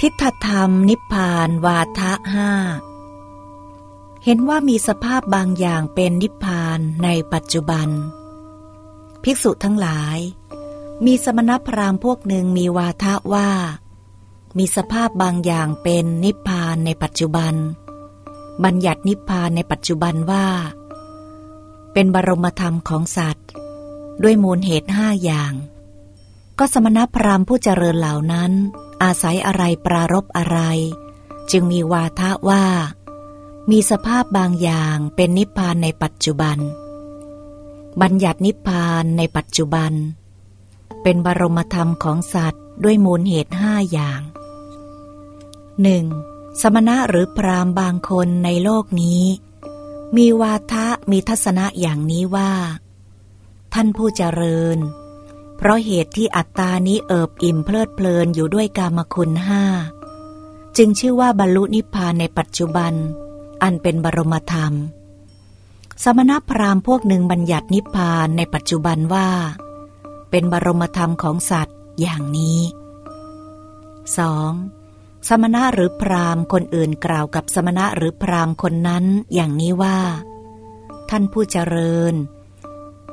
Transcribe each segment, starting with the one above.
ทิฏฐธรรมนิพพานวาทะห้าเห็นว่ามีสภาพบางอย่างเป็นนิพพานในปัจจุบัน ภิกษุทั้งหลาย มีสมณพราหมณ์พวกหนึ่งมีวาทะว่า มีสภาพบางอย่างเป็นนิพพานในปัจจุบัน บัญญัตินิพพานในปัจจุบันว่า เป็นบรมธรรมของสัตว์ ด้วยมูลเหตุห้าอย่าง ก็สมณพราหมณ์ผู้เจริญเหล่านั้น อาศัยอะไรปรารบอะไร จึงมีวาทะว่า มีสภาพบางอย่างเป็นนิพพานในปัจจุบัน บัญญัตินิพพานในปัจจุบัน เป็นบรมธรรมของสัตว์ด้วยมูลเหตุห้าอย่างหนึ่งสมณะหรือพรามบางคนในโลกนี้ มีวาทะมีทัศนะอย่างนี้ว่า ท่านผู้เจริญ เพราะเหตุที่อัตตานี้เอิบอิ่มเพลิดเพลินอยู่ด้วยกามคุณห้าจึงชื่อว่าบรรลุนิพพานในปัจจุบัน อันเป็นบรมธรรม สมณพราหมณ์พวกหนึ่งบัญญัตินิพพานในปัจจุบันว่า เป็นบรมธรรมของสัตว์อย่างนี้ 2. สมณะหรือพราหมณ์คนอื่นกล่าวกับสมณะหรือพราหมณ์คนนั้นอย่างนี้ว่า ท่านผู้เจริญ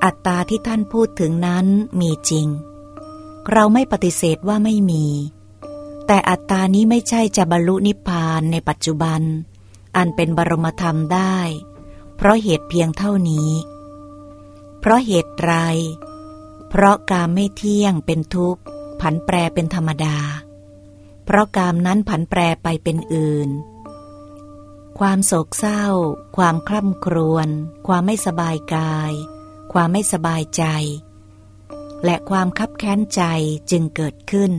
อัตตาที่ท่านพูดถึงนั้นมีจริง เราไม่ปฏิเสธว่าไม่มี แต่อัตตานี้ไม่ใช่จะบรรลุนิพพานในปัจจุบัน อันเป็นบรมธรรมได้ เพราะเหตุเพียงเท่านี้ เพราะเหตุไร เพราะกามไม่เที่ยงเป็นทุกข์ ผันแปรเป็นธรรมดา เพราะกามนั้นผันแปรไปเป็นอื่นความโศกเศร้า ความคล่ำครวญ ความไม่สบายกาย ความไม่สบายใจ และความคับแค้นใจจึงเกิดขึ้น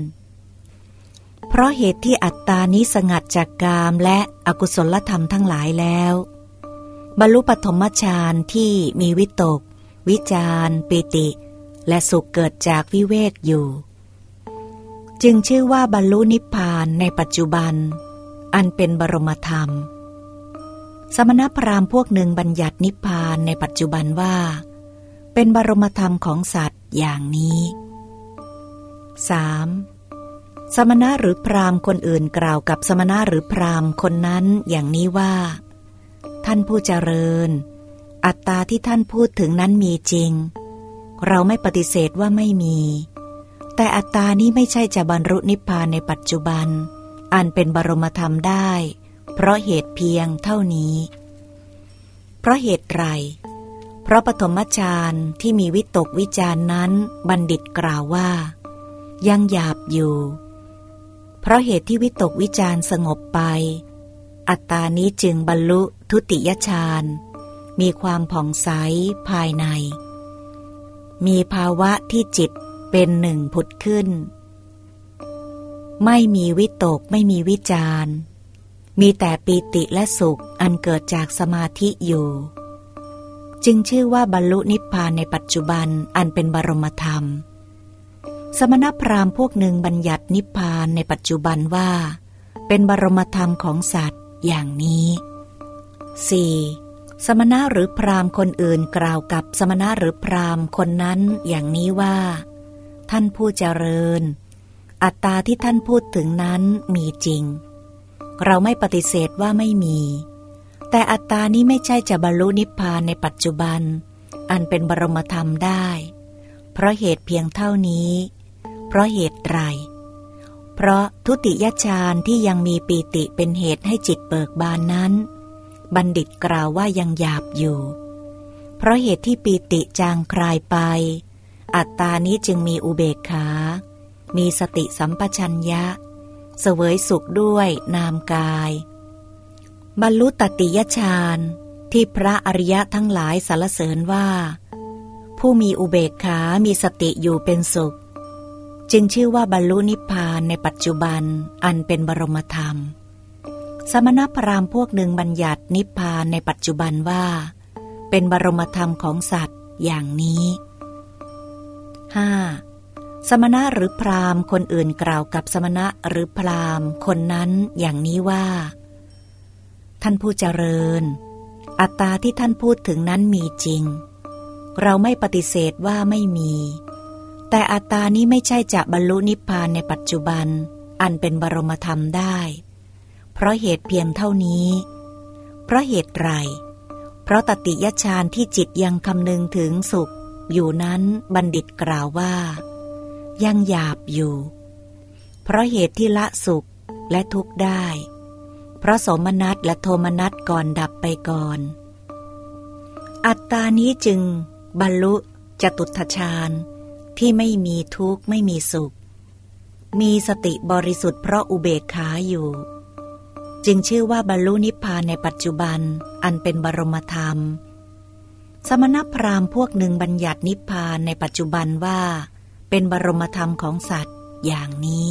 เพราะเหตุที่อัตตานี้สงัดจากกามและอกุศลธรรมทั้งหลายแล้ว บรรลุปฐมฌานที่มีวิตก วิจารปิติ และสุขเกิดจากวิเวกอยู่ จึงชื่อว่าบรรลุนิพพานในปัจจุบัน อันเป็นบรมธรรมสมณพราหมณ์พวกหนึ่งบัญญัตินิพพานในปัจจุบันว่า เป็นบรมธรรมของสัตว์อย่างนี้ 3. สมณะหรือพราหมณ์คนอื่นกล่าวกับสมณะหรือพราหมณ์คนนั้นอย่างนี้ว่า ท่านผู้เจริญ อัตตาที่ท่านพูดถึงนั้นมีจริง เราไม่ปฏิเสธว่าไม่มี แต่อัตตานี้ไม่ใช่จะบรรลุนิพพานในปัจจุบัน อันเป็นบรมธรรมได้ เพราะเหตุเพียงเท่านี้ เพราะเหตุไร เพราะปฐมฌานที่มีวิตกวิจารนั้นบัณฑิตกล่าวว่า ยังหยาบอยู่ เพราะเหตุที่วิตกวิจารสงบไป อัตตานี้จึงบรรลุทุติยฌานมีความผ่องใสภายใน มีภาวะที่จิตเป็นหนึ่งผุดขึ้น ไม่มีวิตกไม่มีวิจารมีแต่ปีติและสุขอันเกิดจากสมาธิอยู่ จึงชื่อว่าบรรลุนิพพานในปัจจุบันอันเป็นบรมธรรม สมณพราหมณ์พวกหนึ่งบัญญัตินิพพานในปัจจุบันว่า เป็นบรมธรรมของสัตว์อย่างนี้ 4. สมณะหรือพราหมณ์คนอื่นกล่าวกับสมณะหรือพราหมณ์คนนั้นอย่างนี้ว่า ท่านผู้เจริญ อัตตาที่ท่านพูดถึงนั้นมีจริง เราไม่ปฏิเสธว่าไม่มี แต่อัตตานี้ไม่ใช่จะบรรลุนิพพานในปัจจุบัน อันเป็นบรมธรรมได้ เพราะเหตุเพียงเท่านี้ เพราะเหตุไร เพราะทุติยฌานที่ยังมีปีติเป็นเหตุให้จิตเบิกบานนั้น บัณฑิตกล่าวว่ายังหยาบอยู่ เพราะเหตุที่ปีติจางคลายไป อัตตานี้จึงมีอุเบกขา มีสติสัมปชัญญะ เสวยสุขด้วยนามกาย บรรลุตติยฌานที่พระอริยะทั้งหลายสรรเสริญว่า ผู้มีอุเบกขามีสติอยู่เป็นสุข จึงชื่อว่าบรรลุนิพพานในปัจจุบันอันเป็นบรมธรรม สมณพราหมณ์พวกหนึ่งบัญญัตินิพพานในปัจจุบันว่า เป็นบรมธรรมของสัตว์อย่างนี้ 5. สมณะหรือพราหมณ์คนอื่นกล่าวกับสมณะหรือพราหมณ์คนนั้นอย่างนี้ว่า ท่านผู้เจริญ อัตตาที่ท่านพูดถึงนั้นมีจริง เราไม่ปฏิเสธว่าไม่มี แต่อัตตานี้ไม่ใช่จะบรรลุนิพพานในปัจจุบัน อันเป็นบรมธรรมได้ เพราะเหตุเพียงเท่านี้ เพราะเหตุไร เพราะตติยฌานที่จิตยังคำนึงถึงสุข อยู่นั้นบัณฑิตกล่าวว่า ยังหยาบอยู่ เพราะเหตุที่ละสุขและทุกข์ได้ เพราะสมนัตและโทมนัตก่อนดับไปก่อน อัตตานี้จึง บรรลุจตุทชาญที่ไม่มีทุกข์ไม่มีสุข มีสติบริสุทธิ์เพราะอุเบกขาอยู่ จึงชื่อว่าบรรลุนิพพานในปัจจุบันอันเป็นบรมธรรม สมณพราหมณ์พวกหนึ่งบัญญัตินิพพานในปัจจุบันว่า เป็นบรมธรรมของสัตว์อย่างนี้